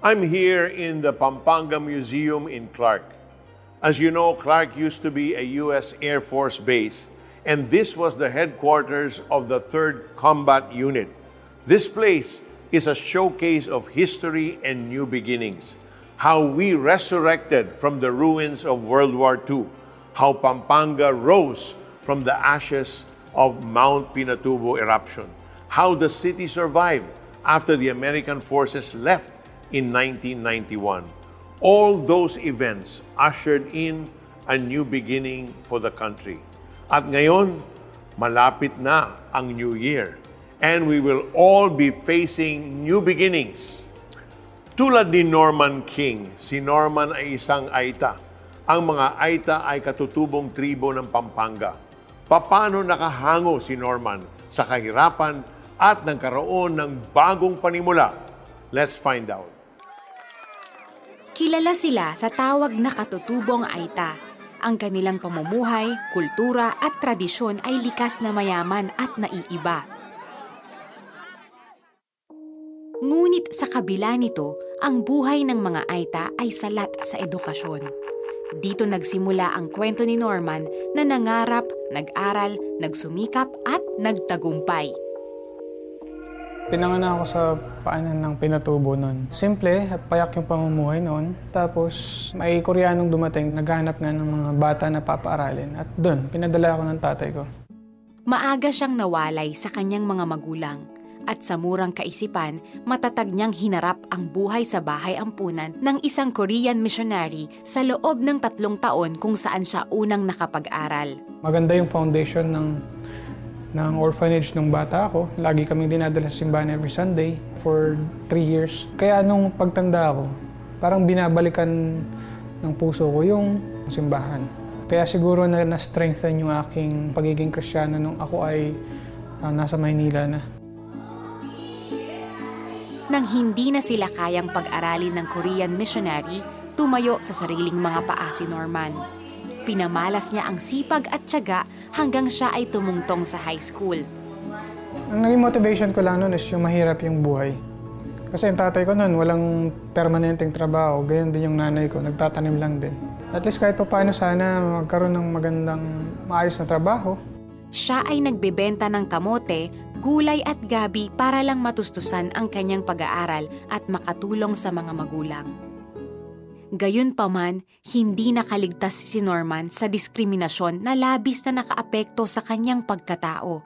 I'm here in the Pampanga Museum in Clark. As you know, Clark used to be a U.S. Air Force base, and this was the headquarters of the 3rd Combat Unit. This place is a showcase of history and new beginnings. How we resurrected from the ruins of World War II. How Pampanga rose from the ashes of Mount Pinatubo eruption. How the city survived after the American forces left in 1991. All those events ushered in a new beginning for the country. At ngayon, malapit na ang New Year and we will all be facing new beginnings. Tulad ni Norman King, si Norman ay isang Aita. Ang mga Aita ay katutubong tribo ng Pampanga. Paano nakahango si Norman sa kahirapan at nagkaroon ng bagong panimula? Let's find out. Kilala sila sa tawag na katutubong Aita. Ang kanilang pamumuhay, kultura at tradisyon ay likas na mayaman at naiiba. Ngunit sa kabila nito, ang buhay ng mga Aita ay salat sa edukasyon. Dito nagsimula ang kwento ni Norman na nangarap, nag-aral, nagsumikap at nagtagumpay. Pinanganak ako sa paanan ng pinatubo noon. Simple at payak yung pamumuhay noon. Tapos may Koreanong dumating, naghanap nga ng mga bata na papaaralin. At doon, pinadala ako ng tatay ko. Maaga siyang nawalay sa kanyang mga magulang. At sa murang kaisipan, matatag niyang hinarap ang buhay sa bahay ampunan ng isang Korean missionary sa loob ng tatlong taon kung saan siya unang nakapag-aral. Maganda yung foundation ng ng orphanage nung bata ako. Lagi kami dinadala sa simbahan every Sunday for three years. Kaya nung pagtanda ko, parang binabalikan ng puso ko yung simbahan. Kaya siguro na na-strengthen yung aking pagiging kristyano nung ako ay uh, nasa Maynila na. Nang hindi na sila kayang pag-aralin ng Korean missionary, tumayo sa sariling mga paa si Norman. Pinamalas niya ang sipag at tiyaga hanggang siya ay tumungtong sa high school. Ang naging motivation ko lang noon is yung mahirap yung buhay. Kasi yung tatay ko noon, walang permanenteng trabaho. Ganyan din yung nanay ko, nagtatanim lang din. At least kahit pa paano sana magkaroon ng magandang maayos na trabaho. Siya ay nagbebenta ng kamote, gulay at gabi para lang matustusan ang kanyang pag-aaral at makatulong sa mga magulang. Gayunpaman, hindi nakaligtas si Norman sa diskriminasyon na labis na nakaapekto sa kanyang pagkatao.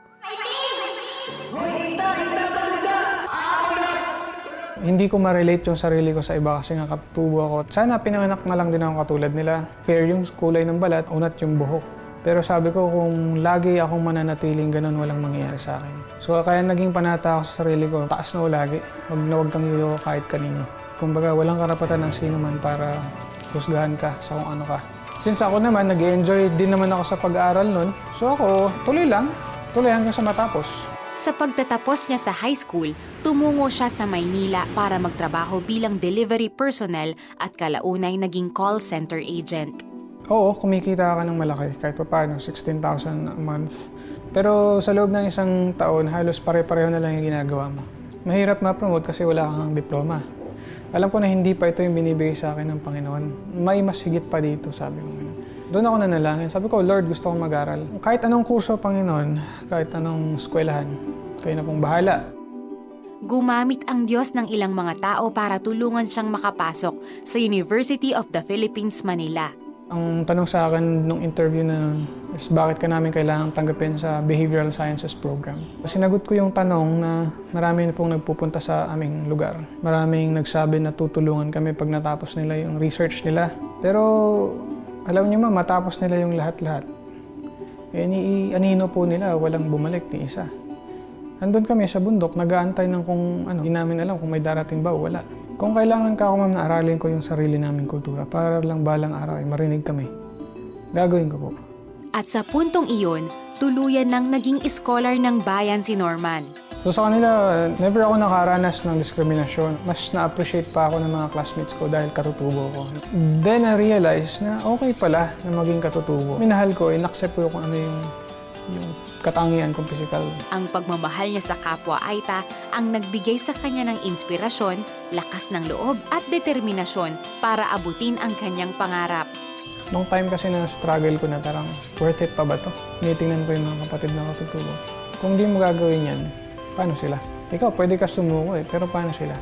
Hindi ko ma-relate yung sarili ko sa iba kasi nga katubo ako. Sana pinanganak na lang din ako katulad nila. Fair yung kulay ng balat, unat yung buhok. Pero sabi ko kung lagi akong mananatiling ganun, walang mangyayari sa akin. So kaya naging panata ako sa sarili ko, taas na o lagi. Huwag na huwag kang kahit kanino. Kumbaga, walang karapatan ng sino man para husgahan ka sa kung ano ka. Since ako naman, nag enjoy din naman ako sa pag-aaral nun, so ako, tuloy lang. Tuloy hanggang sa matapos. Sa pagtatapos niya sa high school, tumungo siya sa Maynila para magtrabaho bilang delivery personnel at kalaunay naging call center agent. Oo, kumikita ka ng malaki kahit pa paano, 16,000 a month. Pero sa loob ng isang taon, halos pare-pareho na lang yung ginagawa mo. Mahirap ma-promote kasi wala kang diploma. Alam ko na hindi pa ito yung binibigay sa akin ng Panginoon. May mas higit pa dito, sabi ko. Doon ako nanalangin. Sabi ko, Lord, gusto kong mag-aral. Kahit anong kurso, Panginoon, kahit anong eskwelahan, kayo na pong bahala. Gumamit ang Diyos ng ilang mga tao para tulungan siyang makapasok sa University of the Philippines, Manila. Ang tanong sa akin nung interview na is bakit ka namin kailangang tanggapin sa Behavioral Sciences Program. Sinagot ko yung tanong na marami na pong nagpupunta sa aming lugar. Maraming nagsabi na tutulungan kami pag natapos nila yung research nila. Pero alam niyo ma, matapos nila yung lahat-lahat. Eh, ni anino po nila, walang bumalik ni isa. Andun kami sa bundok, nag-aantay ng kung ano, hindi namin alam kung may darating ba o wala. Kung kailangan ka ako ma'am na aralin ko yung sarili naming kultura para lang balang araw ay marinig kami, gagawin ko po. At sa puntong iyon, tuluyan nang naging scholar ng bayan si Norman. So sa kanila, never ako nakaranas ng diskriminasyon. Mas na-appreciate pa ako ng mga classmates ko dahil katutubo ko. Then I realized na okay pala na maging katutubo. Minahal ko, in-accept ko kung ano yung yung katangian kong physical. Ang pagmamahal niya sa kapwa Aita ang nagbigay sa kanya ng inspirasyon, lakas ng loob at determinasyon para abutin ang kanyang pangarap. Nung time kasi na struggle ko na parang worth it pa ba to? Tinitingnan ko yung mga kapatid na katutubo. Kung di mo gagawin yan, paano sila? Ikaw, pwede ka sumuko eh, pero paano sila?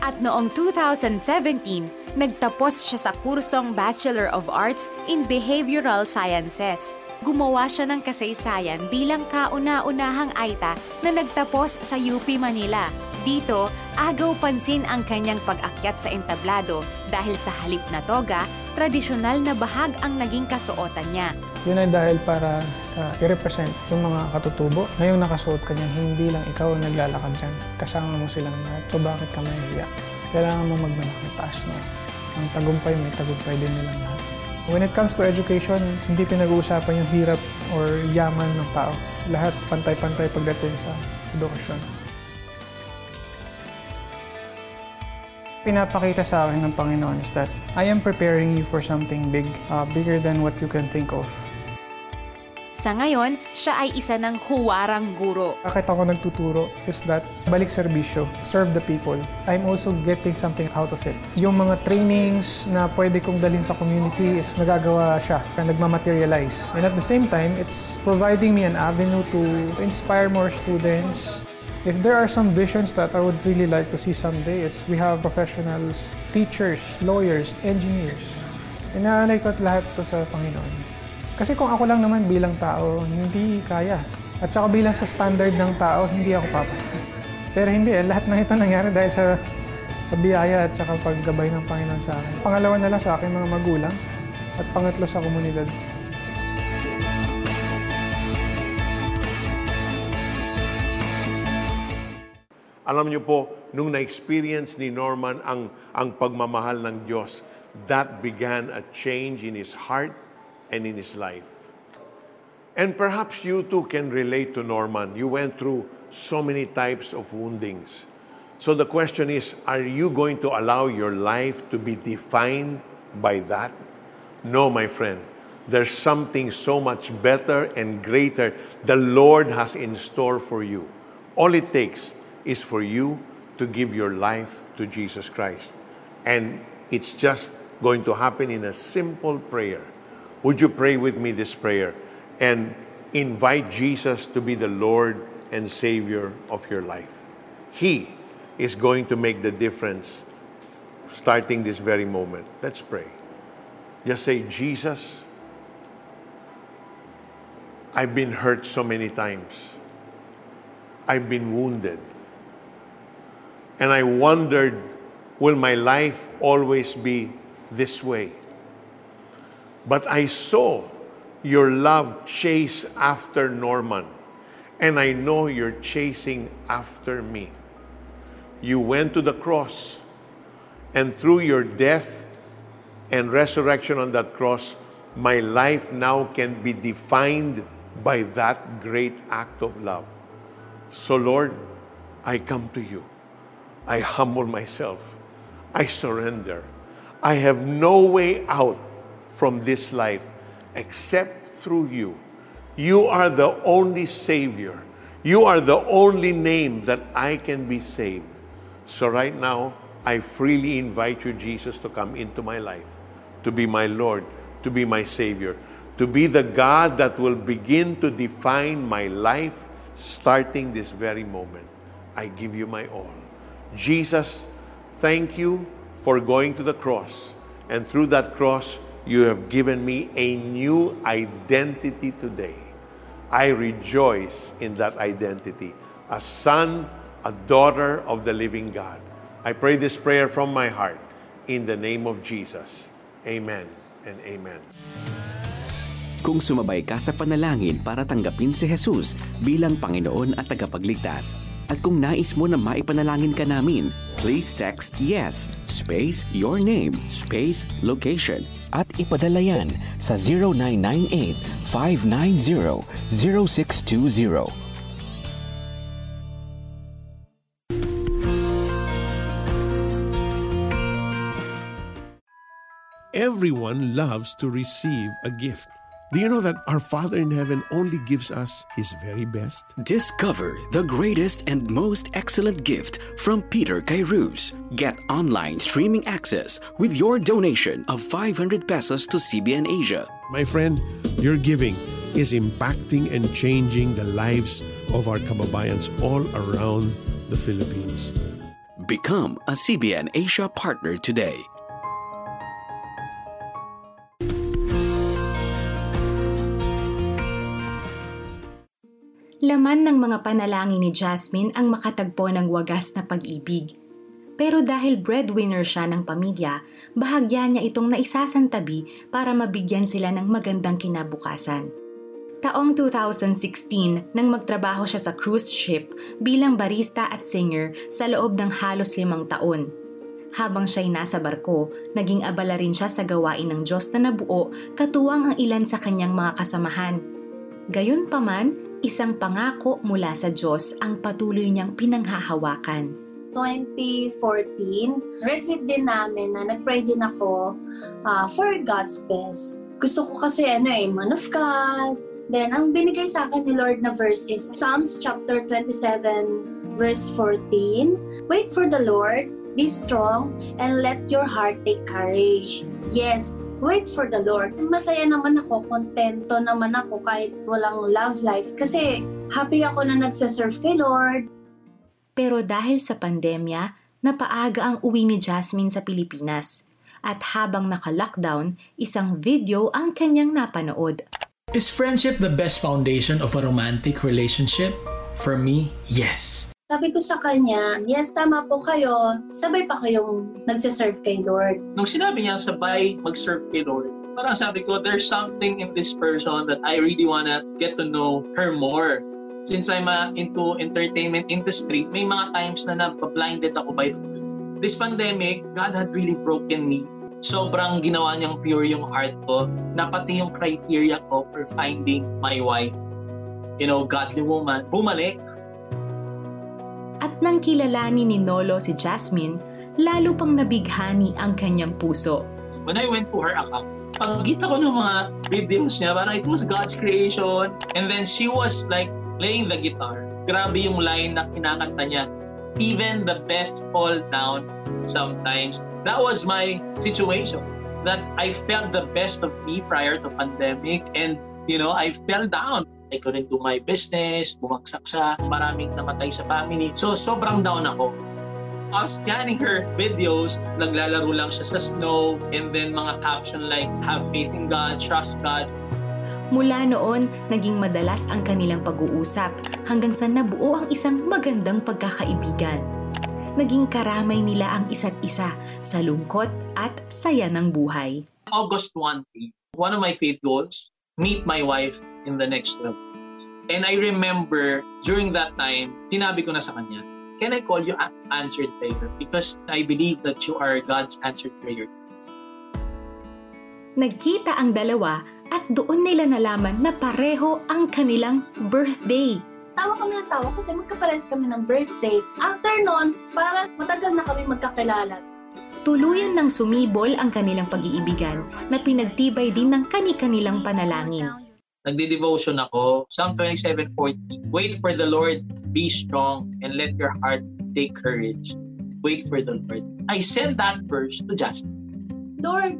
At noong 2017, nagtapos siya sa kursong Bachelor of Arts in Behavioral Sciences. Gumawa siya ng kasaysayan bilang kauna-unahang Aita na nagtapos sa UP Manila. Dito, agaw pansin ang kanyang pag-akyat sa entablado dahil sa halip na toga, tradisyonal na bahag ang naging kasuotan niya. Yun ay dahil para uh, i-represent yung mga katutubo na yung nakasuot ka niyan, hindi lang ikaw ang naglalakad dyan. Kasama mo silang lahat. So bakit ka mahihiya? Kailangan mo magmanak na taas na ang tagumpay may tagumpay din nilang lahat. When it comes to education, hindi pinag-uusapan yung hirap or yaman ng tao. Lahat pantay-pantay pagdating sa edukasyon. Pinapakita sa akin ng Panginoon is that I am preparing you for something big, uh, bigger than what you can think of. Sa ngayon, siya ay isa ng huwarang guro. Bakit ako nagtuturo is that balik serbisyo, serve the people. I'm also getting something out of it. Yung mga trainings na pwede kong dalhin sa community is nagagawa siya, na nagmamaterialize. And at the same time, it's providing me an avenue to inspire more students, If there are some visions that I would really like to see someday, it's we have professionals, teachers, lawyers, engineers. Inaalay ko at lahat to sa Panginoon. Kasi kung ako lang naman bilang tao, hindi kaya. At saka bilang sa standard ng tao, hindi ako papasok. Pero hindi, eh, lahat ng ito nangyari dahil sa sa biyaya at saka paggabay ng Panginoon sa akin. Pangalawa na lang sa aking mga magulang at pangatlo sa komunidad. Alam niyo po, nung na-experience ni Norman ang, ang pagmamahal ng Diyos, that began a change in his heart and in his life. And perhaps you too can relate to Norman. You went through so many types of woundings. So the question is are you going to allow your life to be defined by that? No, my friend. There's something so much better and greater the Lord has in store for you. All it takes is for you to give your life to Jesus Christ. And it's just going to happen in a simple prayer. Would you pray with me this prayer and invite Jesus to be the Lord and Savior of your life? He is going to make the difference starting this very moment. Let's pray. Just say, Jesus, I've been hurt so many times. I've been wounded. And I wondered, will my life always be this way? But I saw your love chase after Norman, and I know you're chasing after me. You went to the cross, and through your death and resurrection on that cross, my life now can be defined by that great act of love. So, Lord, I come to you. I humble myself. I surrender. I have no way out from this life except through you. You are the only Savior. You are the only name that I can be saved. So, right now, I freely invite you, Jesus, to come into my life, to be my Lord, to be my Savior, to be the God that will begin to define my life starting this very moment. I give you my all. Jesus, thank you for going to the cross. And through that cross, you have given me a new identity today. I rejoice in that identity. A son, a daughter of the living God. I pray this prayer from my heart in the name of Jesus. Amen and amen. Kung sumabay ka sa panalangin para tanggapin si Jesus bilang Panginoon at tagapagligtas, at kung nais mo na maipanalangin ka namin, please text YES, space, your name, space, location, at ipadala yan sa 0998-590-0620. Everyone loves to receive a gift. Do you know that our Father in heaven only gives us His very best? Discover the greatest and most excellent gift from Peter Kairos. Get online streaming access with your donation of 500 pesos to CBN Asia. My friend, your giving is impacting and changing the lives of our kababayans all around the Philippines. Become a CBN Asia partner today. Laman ng mga panalangin ni Jasmine ang makatagpo ng wagas na pag-ibig. Pero dahil breadwinner siya ng pamilya, bahagya niya itong naisasantabi para mabigyan sila ng magandang kinabukasan. Taong 2016 nang magtrabaho siya sa cruise ship bilang barista at singer sa loob ng halos limang taon. Habang siya'y nasa barko, naging abala rin siya sa gawain ng Diyos na nabuo katuwang ang ilan sa kanyang mga kasamahan. Gayunpaman, isang pangako mula sa Diyos ang patuloy niyang pinanghahawakan. 2014, retreat din namin na nag-pray din ako uh, for God's best. Gusto ko kasi ano eh, man of God. Then, ang binigay sa akin ni Lord na verse is Psalms chapter 27, verse 14. Wait for the Lord, be strong, and let your heart take courage. Yes, wait for the Lord. Masaya naman ako, kontento naman ako kahit walang love life. Kasi happy ako na nagsaserve kay Lord. Pero dahil sa pandemya, napaaga ang uwi ni Jasmine sa Pilipinas. At habang naka-lockdown, isang video ang kanyang napanood. Is friendship the best foundation of a romantic relationship? For me, yes. Sabi ko sa kanya, yes, tama po kayo. Sabay pa kayong nagsiserve kay Lord. Nung sinabi niya sabay mag-serve kay Lord, parang sabi ko, there's something in this person that I really wanna get to know her more. Since I'm uh, into entertainment industry, may mga times na napablinded ako by this pandemic, God had really broken me sobrang ginawa niyang pure yung heart ko na pati yung criteria ko for finding my wife, you know, godly woman, bumalik. At nang kilalanin ni Nolo si Jasmine, lalo pang nabighani ang kanyang puso. When I went to her account, pagkita ko ng mga videos niya, parang it was God's creation. And then she was like playing the guitar. Grabe yung line na kinakanta niya. Even the best fall down sometimes. That was my situation. That I felt the best of me prior to pandemic and you know, I fell down. I couldn't do my business, bumagsak siya, maraming namatay sa family. So sobrang down ako. I was scanning her videos, naglalaro lang siya sa snow, and then mga caption like, have faith in God, trust God. Mula noon, naging madalas ang kanilang pag-uusap hanggang sa nabuo ang isang magandang pagkakaibigan. Naging karamay nila ang isa't isa sa lungkot at saya ng buhay. August 20, one of my faith goals, meet my wife in the next 12 months. And I remember during that time, sinabi ko na sa kanya, can I call you answered prayer? Because I believe that you are God's answered prayer. Nagkita ang dalawa at doon nila nalaman na pareho ang kanilang birthday. Tawa kami ng tawa kasi magkapares kami ng birthday. After noon, parang matagal na kami magkakilala. Tuluyan ng sumibol ang kanilang pag-iibigan na pinagtibay din ng kani-kanilang panalangin. Nagdi-devotion ako. Psalm 27:40. Wait for the Lord, be strong, and let your heart take courage. Wait for the Lord. I sent that verse to Jasmine. Lord,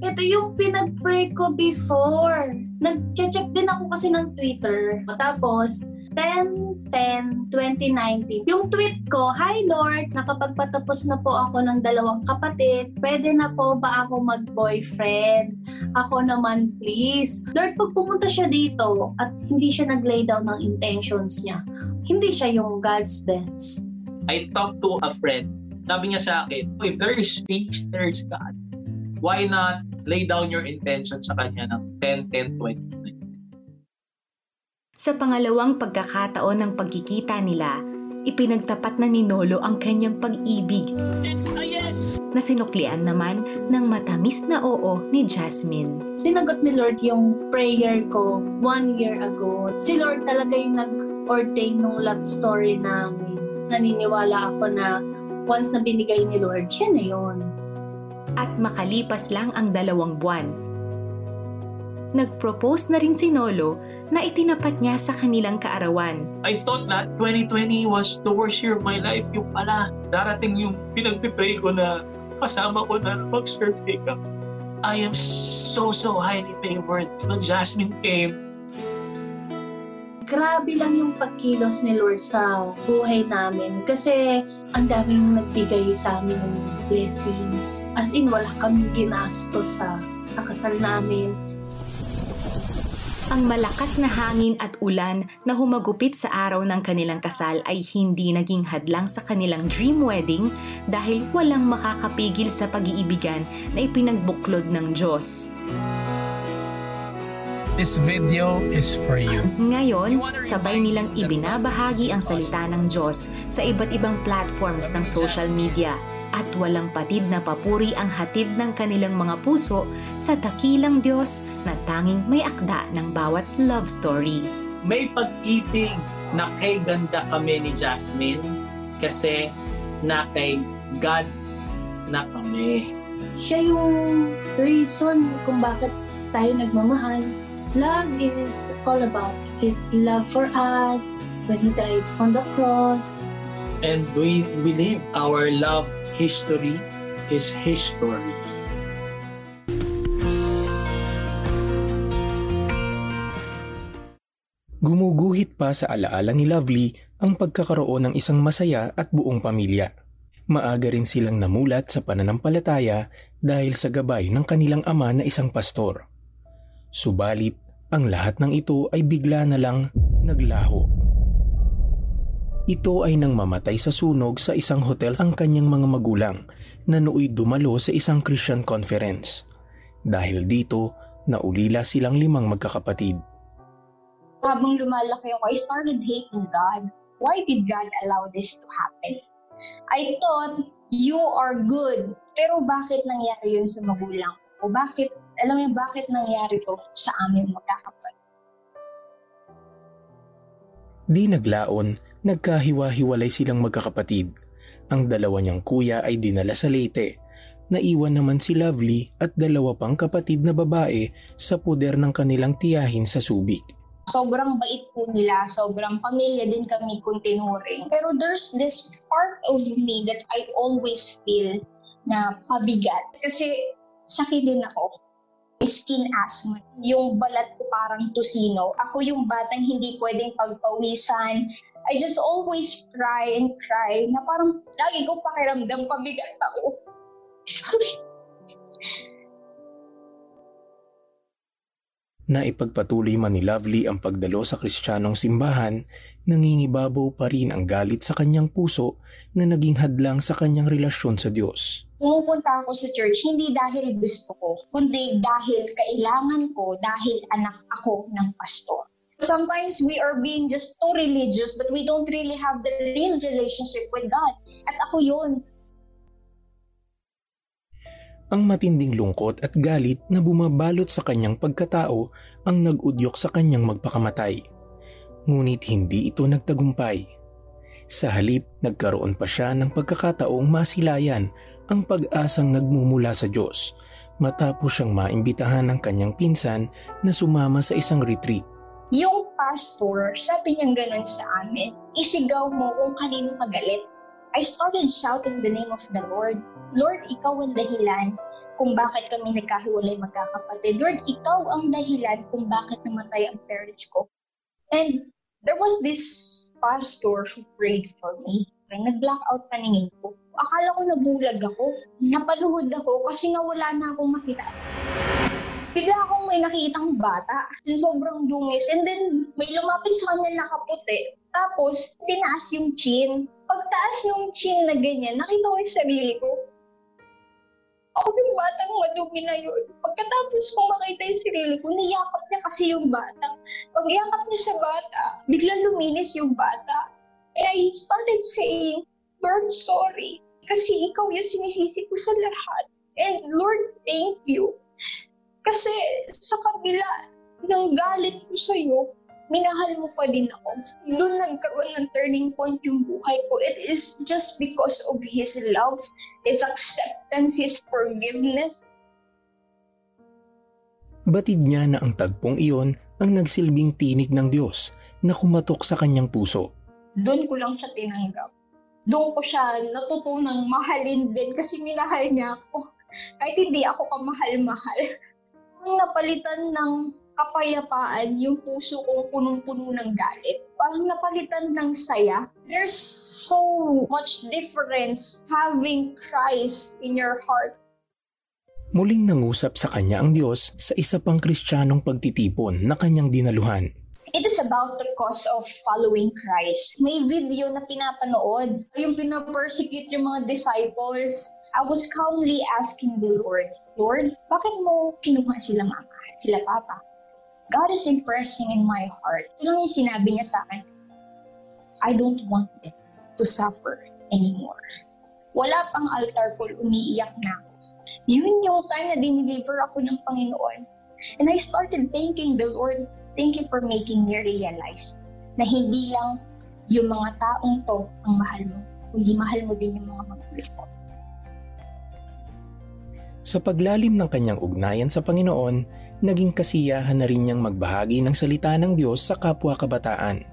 ito yung pinag-pray ko before. Nag-check din ako kasi ng Twitter. Tapos, 10-10-2019. Yung tweet ko, Hi Lord, nakapagpatapos na po ako ng dalawang kapatid. Pwede na po ba ako mag-boyfriend? Ako naman please. Lord, pag pumunta siya dito at hindi siya nag-lay down ng intentions niya, hindi siya yung God's best. I talked to a friend. Sabi niya sa akin, if there is peace, there is God. Why not lay down your intention sa kanya ng 10-10-20? Sa pangalawang pagkakataon ng pagkikita nila, ipinagtapat na ni Nolo ang kanyang pag-ibig yes! na sinuklian naman ng matamis na oo ni Jasmine. Sinagot ni Lord yung prayer ko one year ago. Si Lord talaga yung nag-ordain ng love story namin. Naniniwala ako na once na binigay ni Lord, siya na yun. At makalipas lang ang dalawang buwan, nagpropose na rin si Nolo na itinapat niya sa kanilang kaarawan. I thought that 2020 was the worst year of my life. Yung pala, darating yung pinagpipray ko na kasama ko na mag-serve kay ka. I am so, so highly favored. When Jasmine came, grabe lang yung pagkilos ni Lord sa buhay namin. Kasi ang daming nagbigay sa amin ng blessings. As in, wala kami ginastos sa, sa kasal namin. Ang malakas na hangin at ulan na humagupit sa araw ng kanilang kasal ay hindi naging hadlang sa kanilang dream wedding dahil walang makakapigil sa pag-iibigan na ipinagbuklod ng Diyos. This video is for you. Ngayon, sabay nilang ibinabahagi ang salita ng Diyos sa iba't ibang platforms ng social media at walang patid na papuri ang hatid ng kanilang mga puso sa dakilang Diyos na tanging may akda ng bawat love story. May pag-ibig na kay ganda kami ni Jasmine kasi na kay God na kami. Siya yung reason kung bakit tayo nagmamahal. Love is all about His love for us when He died on the cross. And we believe our love history is His story. Gumuguhit pa sa alaala ni Lovely ang pagkakaroon ng isang masaya at buong pamilya. Maaga rin silang namulat sa pananampalataya dahil sa gabay ng kanilang ama na isang pastor. Subalit, ang lahat ng ito ay bigla na lang naglaho. Ito ay nang mamatay sa sunog sa isang hotel ang kanyang mga magulang na nooy dumalo sa isang Christian conference. Dahil dito, naulila silang limang magkakapatid. Habang lumalaki ako, I started hating God. Why did God allow this to happen? I thought, you are good. Pero bakit nangyari yun sa magulang ko? Bakit, alam mo bakit nangyari to sa aming magkakapatid? Di naglaon, nagkahiwa-hiwalay silang magkakapatid. Ang dalawa niyang kuya ay dinala sa Leyte. Naiwan naman si Lovely at dalawa pang kapatid na babae sa puder ng kanilang tiyahin sa Subic. Sobrang bait po nila, sobrang pamilya din kami kung. Pero there's this part of me that I always feel na pabigat. Kasi sakit din ako. Skin asthma. Yung balat ko parang tusino. Ako yung batang hindi pwedeng pagpawisan. I just always cry and cry na parang lagi ko pakiramdam pabigat ako. Sorry. na ipagpatuloy man ni Lovely ang pagdalo sa kristyanong simbahan, nangingibabaw pa rin ang galit sa kanyang puso na naging hadlang sa kanyang relasyon sa Diyos. Pumupunta ako sa church hindi dahil gusto ko, kundi dahil kailangan ko dahil anak ako ng pastor. Sometimes we are being just too religious but we don't really have the real relationship with God. At ako yun. Ang matinding lungkot at galit na bumabalot sa kanyang pagkatao ang nag-udyok sa kanyang magpakamatay. Ngunit hindi ito nagtagumpay. Sa halip, nagkaroon pa siya ng pagkakataong masilayan ang pag-asang nagmumula sa Diyos matapos siyang maimbitahan ng kanyang pinsan na sumama sa isang retreat. Yung pastor, sabi niya ganun sa amin, isigaw mo kung kanino magalit. I started shouting the name of the Lord. Lord, ikaw ang dahilan kung bakit kami nagkahiwalay magkakapatid. Lord, ikaw ang dahilan kung bakit namatay ang parents ko. And there was this pastor who prayed for me. Nag-black out paningin ko. Akala ko nabulag ako. Napaluhod ako kasi nga wala na akong makita. Bigla akong may nakitang bata. Sobrang dungis. And then may lumapit sa kanya nakaputi. Tapos, tinaas yung chin. Pagtaas yung chin na ganyan, nakita ko yung sarili ko. Ako yung batang madumi na yun. Pagkatapos ko makita yung sarili ko, niyakap niya kasi yung bata. Pag iyakap niya sa bata, biglang luminis yung bata. And I started saying, Lord, sorry. Kasi ikaw yung sinisisi ko sa lahat. And Lord, thank you. Kasi sa kabila ng galit ko sa'yo, minahal mo pa din ako. Doon nagkaroon ng turning point yung buhay ko. It is just because of His love, His acceptance, His forgiveness. Batid niya na ang tagpong iyon ang nagsilbing tinig ng Diyos na kumatok sa kanyang puso. Doon ko lang siya tinanggap. Doon ko siya natutunang mahalin din kasi minahal niya ako. Kahit hindi ako kamahal-mahal. Napalitan ng kapayapaan yung puso kong punong-puno ng galit. Parang napalitan ng saya. There's so much difference having Christ in your heart Muling nangusap sa kanya ang Diyos sa isa pang kristyanong pagtitipon na kanyang dinaluhan. It is about the cause of following Christ. May video na pinapanood, yung pinapersecute yung mga disciples. I was calmly asking the Lord, Lord, bakit mo kinuha sila mama, sila papa? God is impressing in my heart. Lang yung sinabi niya sa akin, I don't want them to suffer anymore. Wala pang altar call, umiiyak na ako yun yung time na diniliver ako ng Panginoon. And I started thanking the Lord, thank you for making me realize na hindi lang yung mga taong to ang mahal mo, kundi mahal mo din yung mga magulang mo. Sa paglalim ng kanyang ugnayan sa Panginoon, naging kasiyahan na rin niyang magbahagi ng salita ng Diyos sa kapwa kabataan.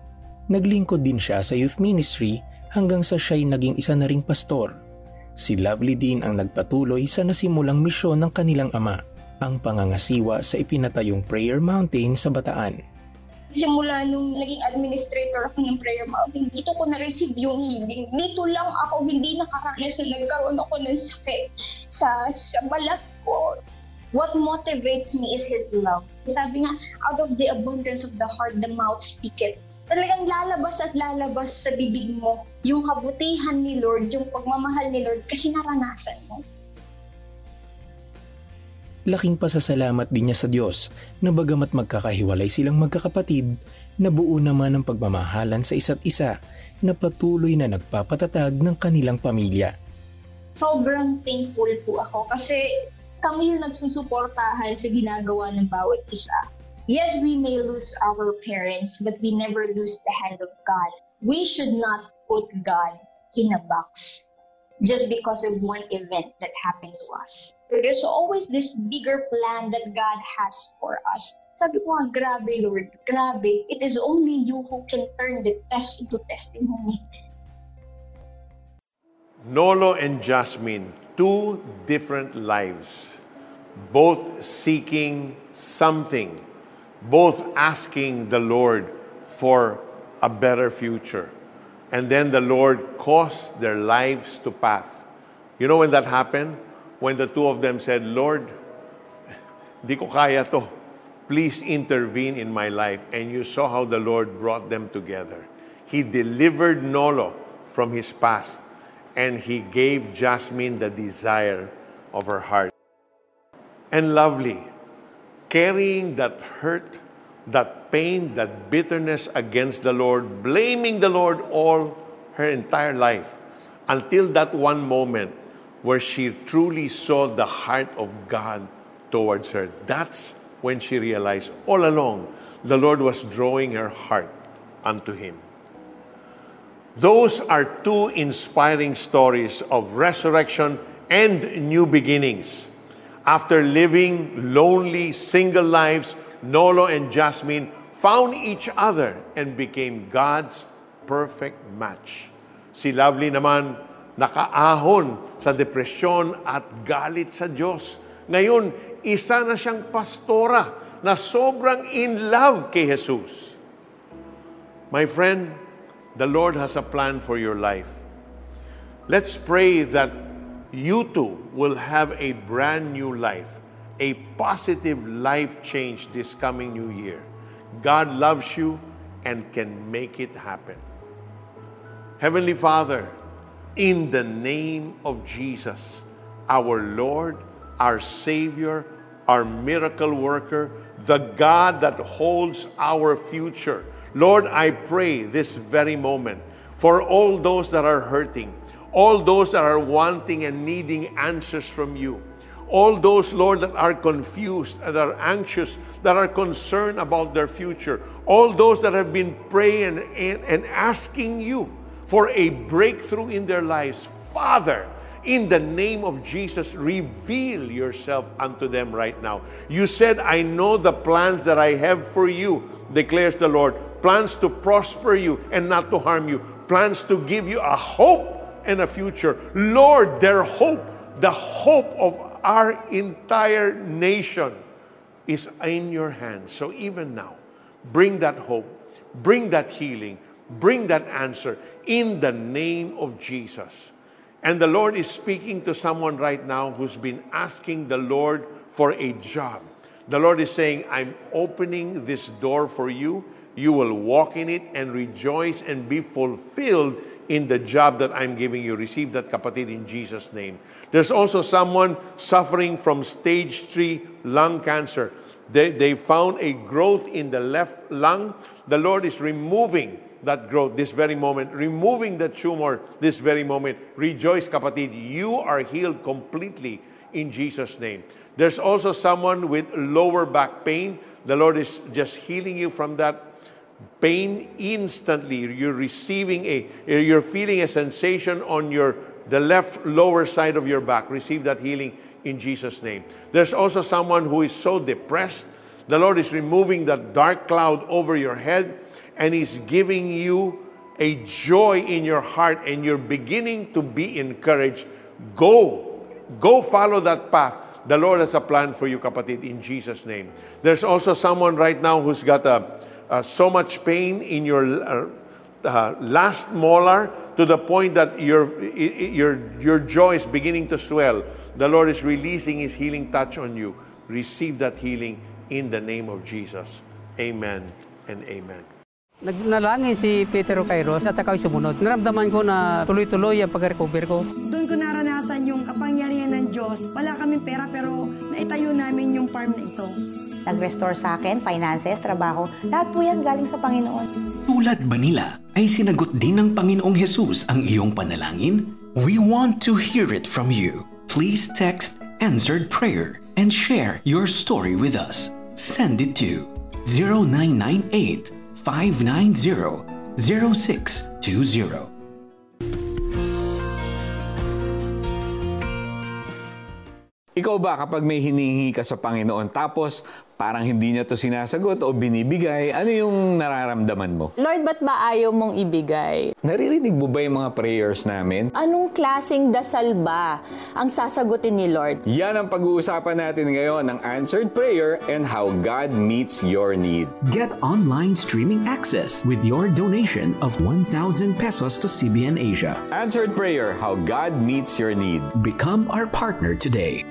Naglingkod din siya sa youth ministry hanggang sa siya'y naging isa na ring pastor Si Lovely din ang nagpatuloy sa nasimulang misyon ng kanilang ama, ang pangangasiwa sa ipinatayong Prayer Mountain sa Bataan. Simula nung naging administrator ako ng Prayer Mountain, dito ko na-receive yung healing. Dito lang ako hindi nakaranas na nagkaroon ako ng sakit sa, sa balat ko. What motivates me is His love. Sabi nga, out of the abundance of the heart, the mouth speaketh talagang lalabas at lalabas sa bibig mo yung kabutihan ni Lord, yung pagmamahal ni Lord kasi naranasan mo. Laking pasasalamat din niya sa Diyos na bagamat magkakahiwalay silang magkakapatid, nabuo naman ang pagmamahalan sa isa't isa na patuloy na nagpapatatag ng kanilang pamilya. Sobrang thankful po ako kasi kami yung nagsusuportahan sa ginagawa ng bawat isa Yes, we may lose our parents, but we never lose the hand of God. We should not put God in a box just because of one event that happened to us. There's always this bigger plan that God has for us. Sabi ko nga, grabe Lord, grabe. It is only you who can turn the test into testimony. Nolo and Jasmine, two different lives, both seeking something both asking the Lord for a better future. And then the Lord caused their lives to pass. You know when that happened? When the two of them said, Lord, di ko kaya to. Please intervene in my life. And you saw how the Lord brought them together. He delivered Nolo from his past and he gave Jasmine the desire of her heart. And lovely, carrying that hurt, that pain, that bitterness against the Lord, blaming the Lord all her entire life until that one moment where she truly saw the heart of God towards her. That's when she realized all along the Lord was drawing her heart unto Him. Those are two inspiring stories of resurrection and new beginnings. After living lonely, single lives, Nolo and Jasmine found each other and became God's perfect match. Si Lovely naman nakaahon sa depresyon at galit sa Diyos. Ngayon, isa na siyang pastora na sobrang in love kay Jesus. My friend, the Lord has a plan for your life. Let's pray that you too will have a brand new life, a positive life change this coming new year. God loves you and can make it happen. Heavenly Father, in the name of Jesus, our Lord, our Savior, our miracle worker, the God that holds our future. Lord, I pray this very moment for all those that are hurting, all those that are wanting and needing answers from you. All those, Lord, that are confused, that are anxious, that are concerned about their future. All those that have been praying and, and asking you for a breakthrough in their lives. Father, In the name of Jesus, reveal yourself unto them right now. You said, I know the plans that I have for you, declares the Lord. Plans to prosper you and not to harm you. Plans to give you a hope and a future. Lord, their hope, the hope of our entire nation is in your hands. So even now, bring that hope, bring that healing, bring that answer in the name of Jesus. And the Lord is speaking to someone right now who's been asking the Lord for a job. The Lord is saying, I'm opening this door for you. You will walk in it and rejoice and be fulfilled in the job that I'm giving you. Receive that kapatid in Jesus' name. There's also someone suffering from stage 3 lung cancer. They, they found a growth in the left lung. The Lord is removing that growth this very moment, removing the tumor this very moment. Rejoice, kapatid. You are healed completely in Jesus' name. There's also someone with lower back pain. The Lord is just healing you from that pain instantly. You're receiving a, you're feeling a sensation on your the left lower side of your back. Receive that healing in Jesus' name. There's also someone who is so depressed. The Lord is removing that dark cloud over your head and He's giving you a joy in your heart and you're beginning to be encouraged. Go, go follow that path. The Lord has a plan for you, kapatid, in Jesus' name. There's also someone right now who's got a, a so much pain in your uh, uh, last molar to the point that your, your, your jaw is beginning to swell. The Lord is releasing His healing touch on you. Receive that healing in the name of Jesus. Amen and amen. Nagnalangin si Peter Kairos at ako'y sumunod. Naramdaman ko na tuloy-tuloy ang pag-recover ko. Doon ko naranasan yung kapangyarihan ng Diyos. Wala kaming pera pero naitayo namin yung farm na ito. Nag-restore sa akin, finances, trabaho, lahat po yan galing sa Panginoon. Tulad ba nila ay sinagot din ng Panginoong Jesus ang iyong panalangin? We want to hear it from you. Please text answered prayer and share your story with us. Send it to 0998 590 0620. Ikaw ba kapag may hinihingi ka sa Panginoon tapos parang hindi niya to sinasagot o binibigay, ano yung nararamdaman mo? Lord, ba't ba ayaw mong ibigay? Naririnig mo ba yung mga prayers namin? Anong klasing dasal ba ang sasagutin ni Lord? Yan ang pag-uusapan natin ngayon ng Answered Prayer and how God meets your need. Get online streaming access with your donation of 1,000 pesos to CBN Asia. Answered Prayer, how God meets your need. Become our partner today.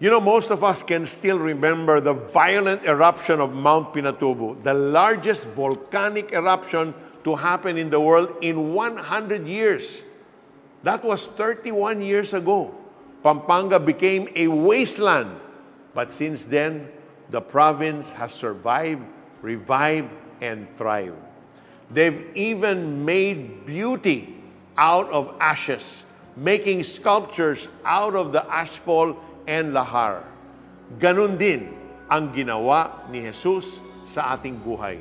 You know, most of us can still remember the violent eruption of Mount Pinatubo, the largest volcanic eruption to happen in the world in 100 years. That was 31 years ago. Pampanga became a wasteland. But since then, the province has survived, revived, and thrived. They've even made beauty out of ashes, making sculptures out of the ashfall and lahar. Ganon din ang ginawa ni Jesus sa ating buhay.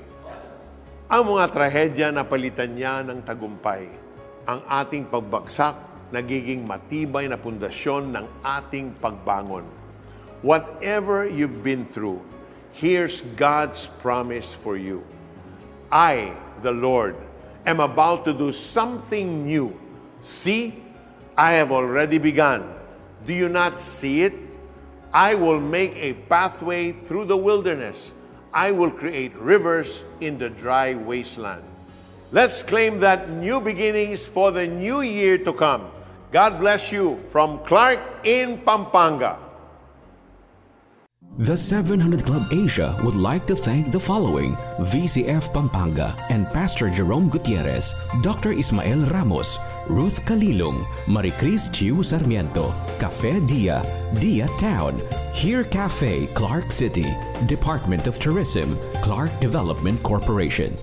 Ang mga trahedya na palitan niya ng tagumpay. Ang ating pagbagsak nagiging matibay na pundasyon ng ating pagbangon. Whatever you've been through, here's God's promise for you. I, the Lord, am about to do something new. See, I have already begun do you not see it? I will make a pathway through the wilderness. I will create rivers in the dry wasteland. Let's claim that new beginnings for the new year to come. God bless you from Clark in Pampanga. The 700 Club Asia would like to thank the following VCF Pampanga and Pastor Jerome Gutierrez, Dr. Ismael Ramos, Ruth Kalilong, Maricris Chiu Sarmiento, Cafe Dia, Dia Town, Here Cafe, Clark City, Department of Tourism, Clark Development Corporation.